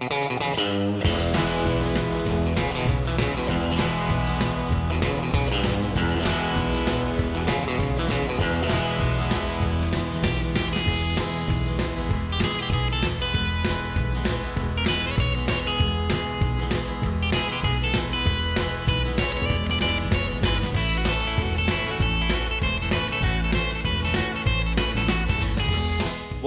Música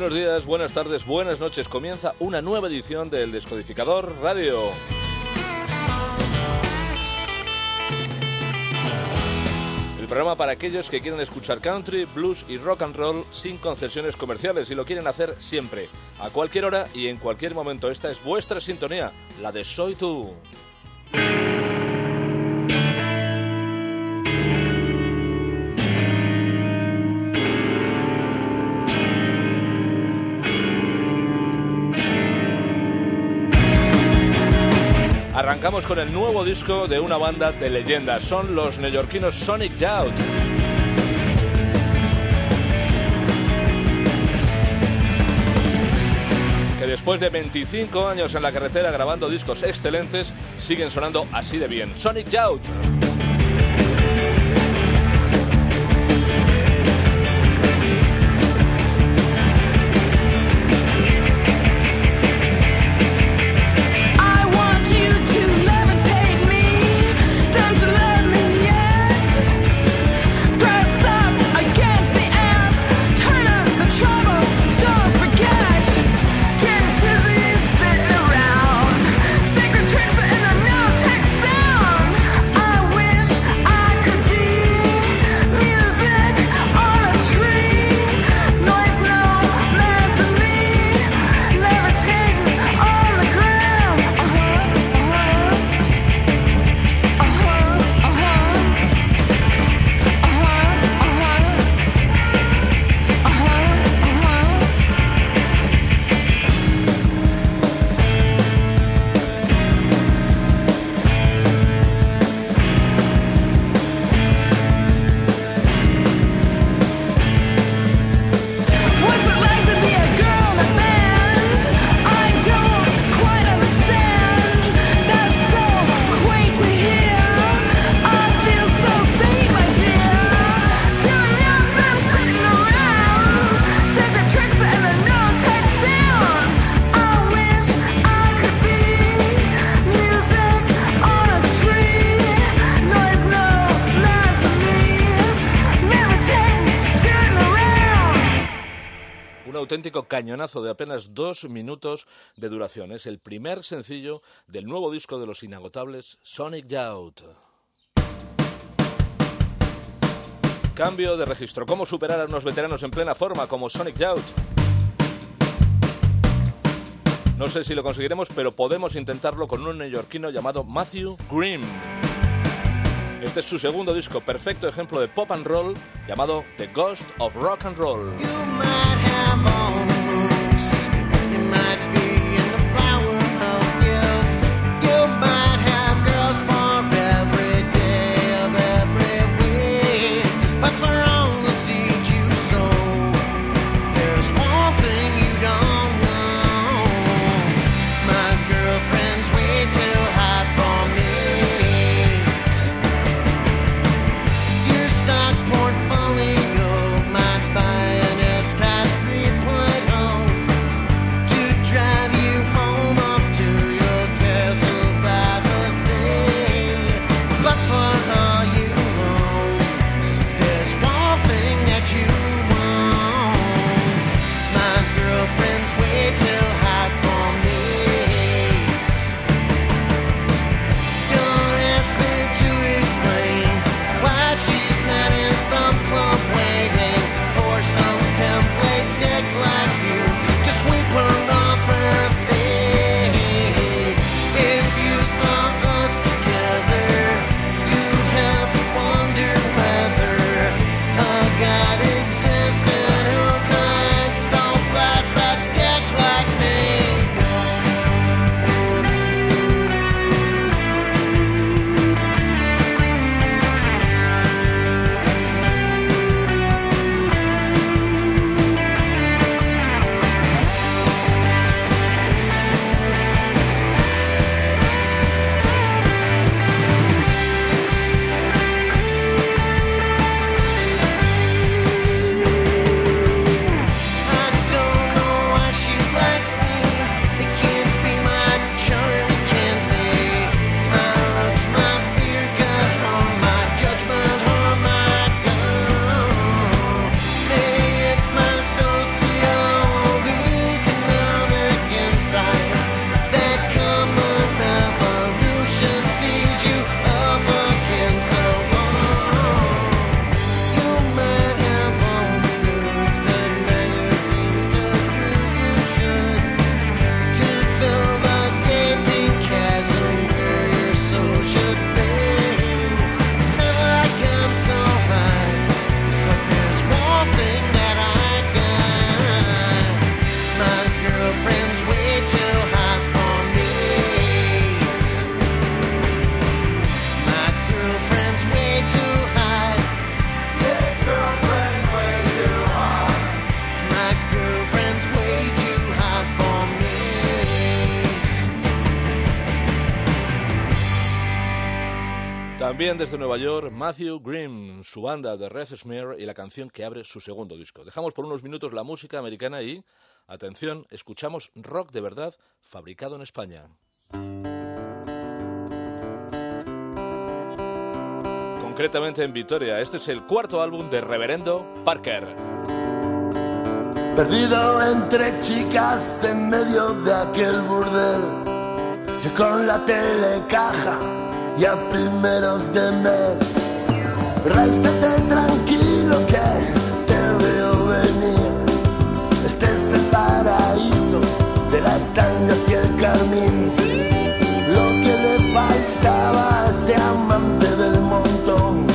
Buenos días, buenas tardes, buenas noches. Comienza una nueva edición del Descodificador Radio. El programa para aquellos que quieren escuchar country, blues y rock and roll sin concesiones comerciales y lo quieren hacer siempre, a cualquier hora y en cualquier momento. Esta es vuestra sintonía, la de Soy tú. Arrancamos con el nuevo disco de una banda de leyendas. Son los neoyorquinos Sonic Youth. Que después de 25 años en la carretera grabando discos excelentes, siguen sonando así de bien. Sonic Youth. Cañonazo de apenas dos minutos de duración. Es el primer sencillo del nuevo disco de los inagotables Sonic Youth. Cambio de registro. ¿Cómo superar a unos veteranos en plena forma como Sonic Youth? No sé si lo conseguiremos, pero podemos intentarlo con un neoyorquino llamado Matthew Grimm. Este es su segundo disco, perfecto ejemplo de pop and roll, llamado The Ghost of Rock and Roll. I'm on. También desde Nueva York, Matthew Grimm, su banda de Red Smear y la canción que abre su segundo disco. Dejamos por unos minutos la música americana y, atención, escuchamos rock de verdad fabricado en España. Concretamente en Vitoria, este es el cuarto álbum de Reverendo Parker. Perdido entre chicas en medio de aquel burdel, yo con la telecaja y a primeros de mes. Réstate tranquilo que te veo venir. Este es el paraíso de las tangas y el carmín. Lo que le faltaba a este amante del montón,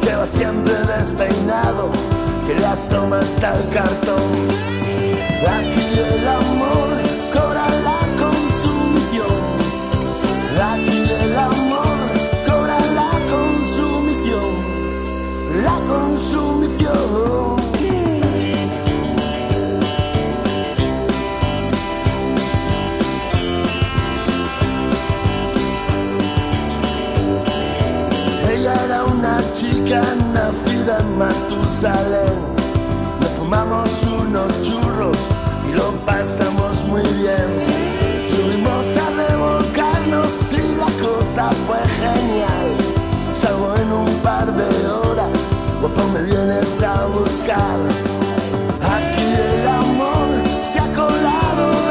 que va siempre despeinado, que le asoma hasta el cartón. Aquí el amor chica nacida en Matusalén. Nos fumamos unos churros y lo pasamos muy bien. Subimos a revolcarnos y la cosa fue genial. Salvo en un par de horas guapo me vienes a buscar. Aquí el amor se ha colado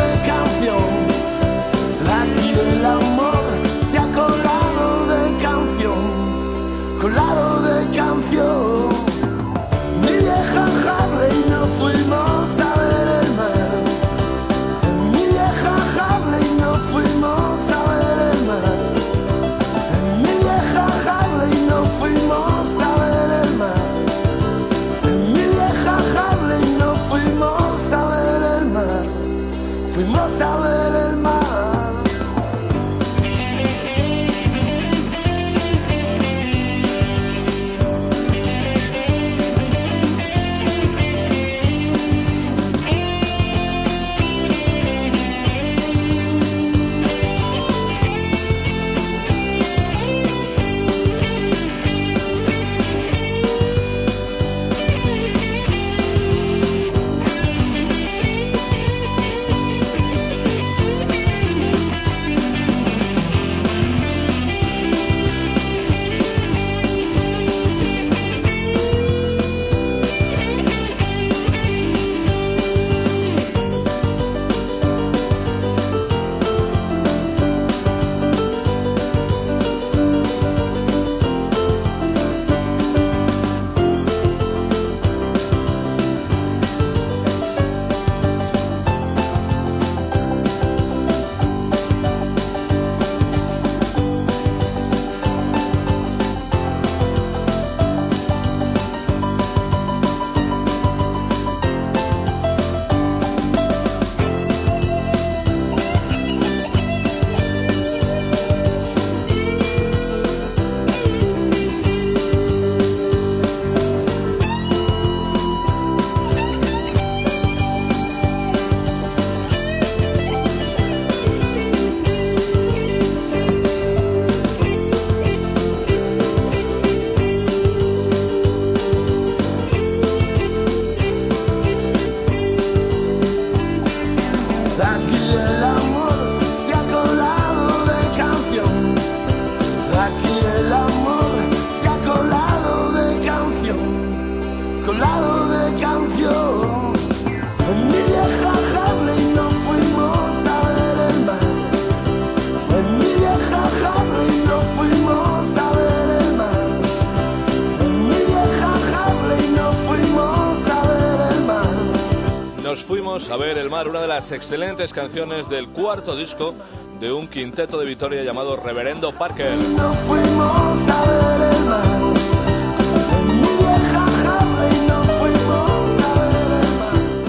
A ver el mar, una de las excelentes canciones del cuarto disco de un quinteto de Vitoria llamado Reverendo Parker. No fuimos a ver el mar.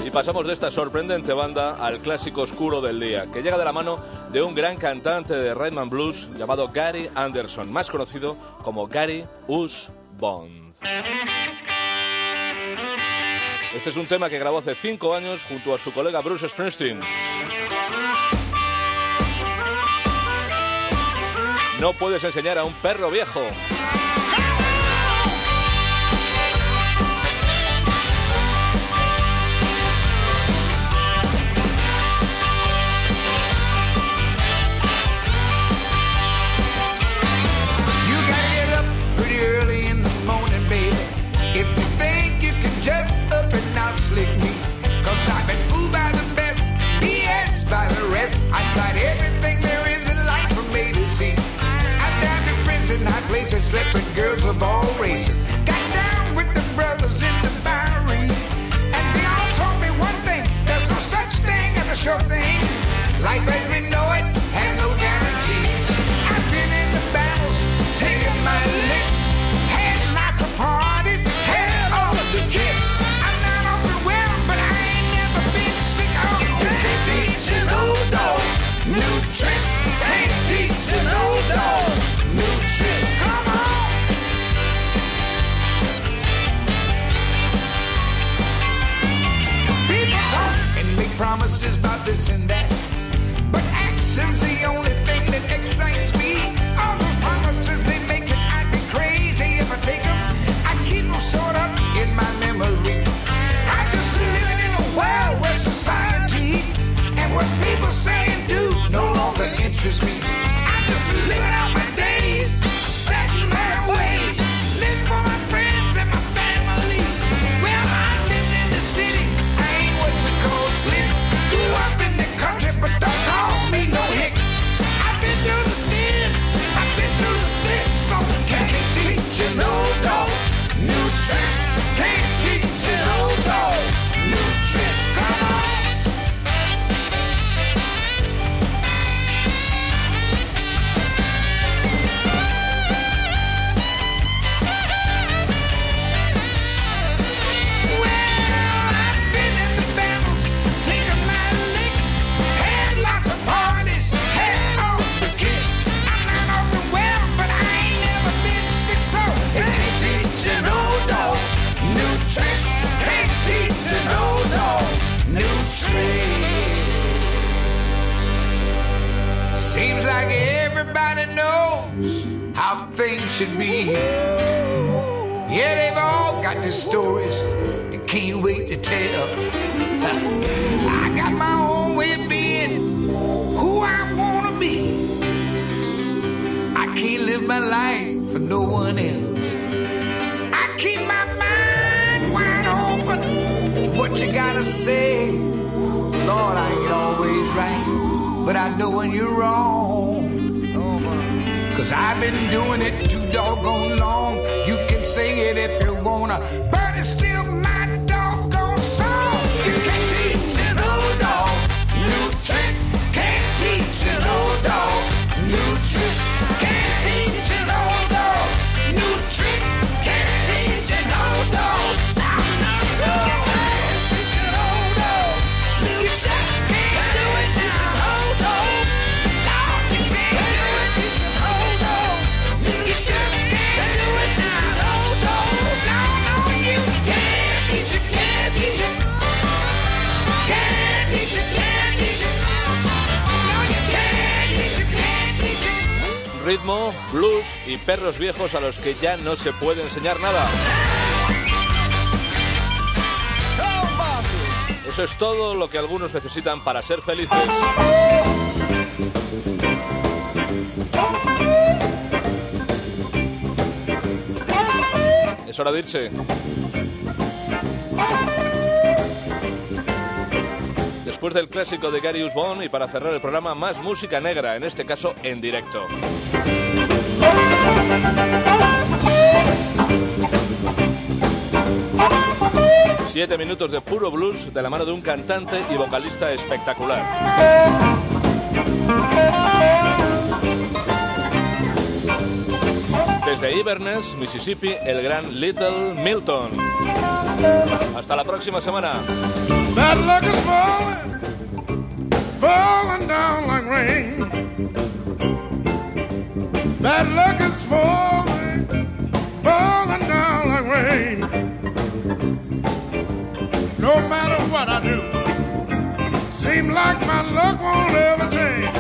Y pasamos de esta sorprendente banda al clásico oscuro del día, que llega de la mano de un gran cantante de Rhythm Blues llamado Gary Anderson, más conocido como Gary Us Bond. Este es un tema que grabó hace cinco años junto a su colega Bruce Springsteen. No puedes enseñar a un perro viejo. Of all races. Got down with the brothers in the. And they all told me one thing there's no such thing as a sure thing. Life as we know this and that. But action's the only thing that excites I got my own way of being who I wanna be. I can't live my life for no one else. I keep my mind wide open to what you gotta say. Lord, I ain't always right, but I know when you're wrong. Cause I've been doing it too doggone long. You can say it if you wanna, but it's still my y perros viejos a los que ya no se puede enseñar nada. Eso es todo lo que algunos necesitan para ser felices. Es hora de irse. Después del clásico de Gary Usbon y para cerrar el programa, más música negra, en este caso en directo. Siete minutos de puro blues de la mano de un cantante y vocalista espectacular. Desde Inverness, Mississippi, el gran Little Milton. Hasta la próxima semana. That luck is falling, falling down like rain. That luck is falling, falling down like rain. No matter what I do, seem like my luck won't ever change.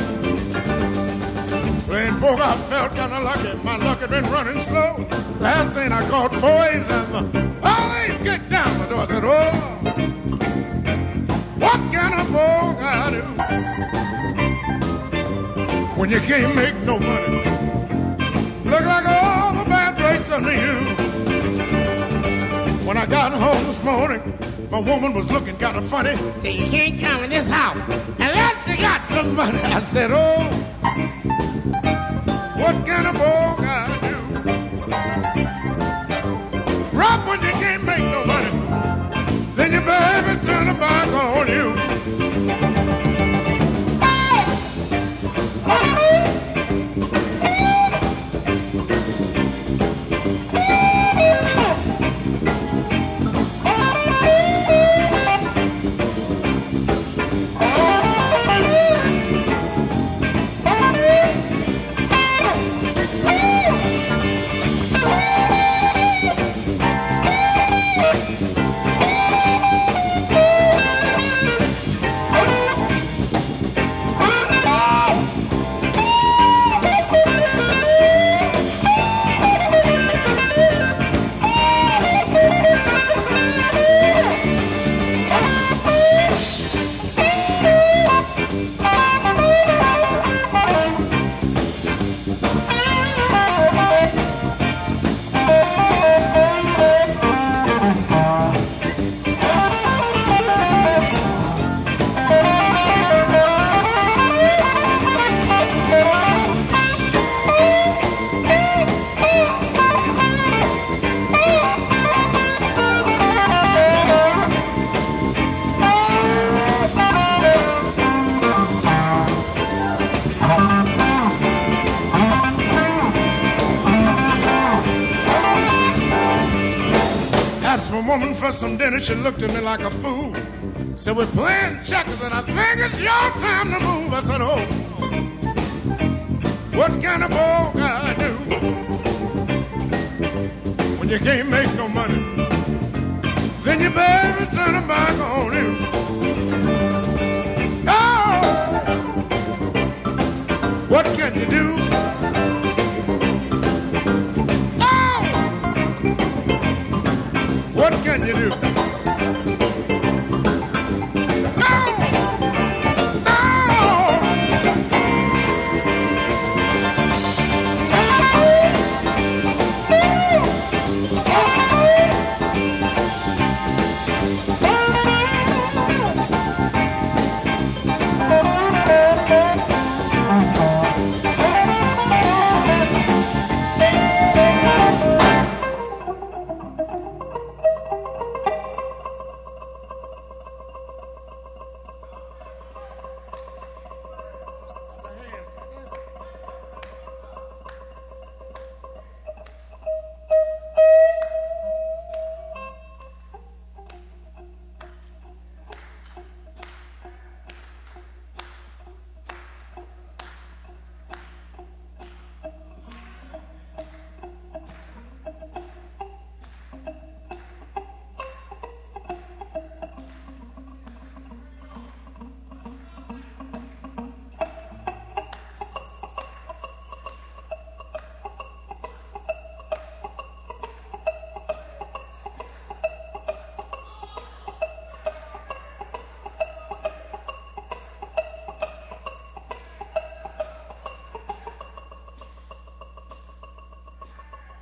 Playing poker, I felt kinda lucky. My luck had been running slow. Last thing I caught four A's and the police kicked down the door. I said, oh, what kind of ball I do? When you can't make no money. Under you. When I got home this morning, my woman was looking kind of funny. Say, you can't come in this house unless you got some money. I said, oh, woman for some dinner, she looked at me like a fool. Said, we're playing checkers and I think it's your time to move. I said, oh, what kind of ball can I do? When you can't make no money, then you better turn it back on you. Oh, what can you do? You do?